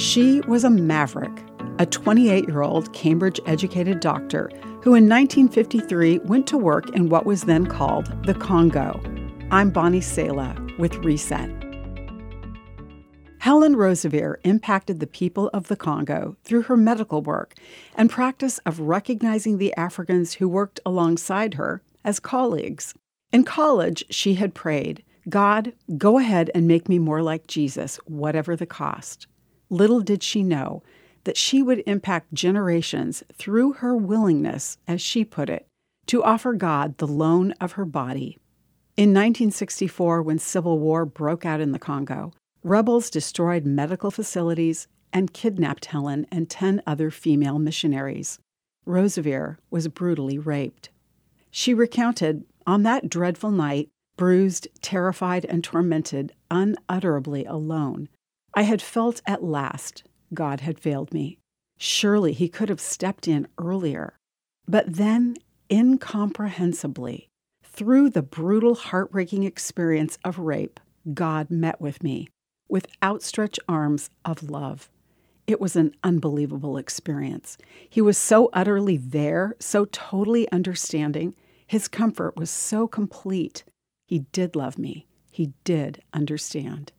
She was a maverick, a 28 year old Cambridge educated doctor who in 1953 went to work in what was then called the Congo. I'm Bonnie Sala with Reset. Helen Roseveare impacted the people of the Congo through her medical work and practice of recognizing the Africans who worked alongside her as colleagues. In college, she had prayed, God, go ahead and make me more like Jesus, whatever the cost. Little did she know that she would impact generations through her willingness, as she put it, to offer God the loan of her body. In 1964, when civil war broke out in the Congo, Rebels destroyed medical facilities and kidnapped Helen and 10 other female missionaries. Roseveare was brutally raped. She recounted, on that dreadful night, bruised, terrified, and tormented, unutterably alone, I had felt at last God had failed me. Surely He could have stepped in earlier. But then, incomprehensibly, through the brutal, heartbreaking experience of rape, God met with me with outstretched arms of love. It was an unbelievable experience. He was so utterly there, so totally understanding. His comfort was so complete. He did love me. He did understand.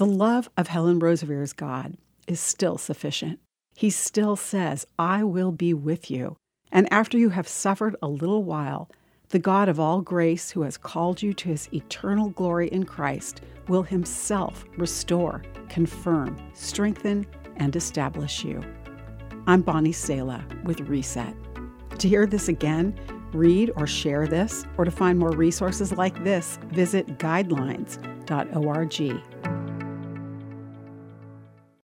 The love of Helen Roseveare's God is still sufficient. He still says, I will be with you. And after you have suffered a little while, the God of all grace, who has called you to his eternal glory in Christ, will himself restore, confirm, strengthen, and establish you. I'm Bonnie Sala with Reset. To hear this again, read or share this, or to find more resources like this, visit guidelines.org.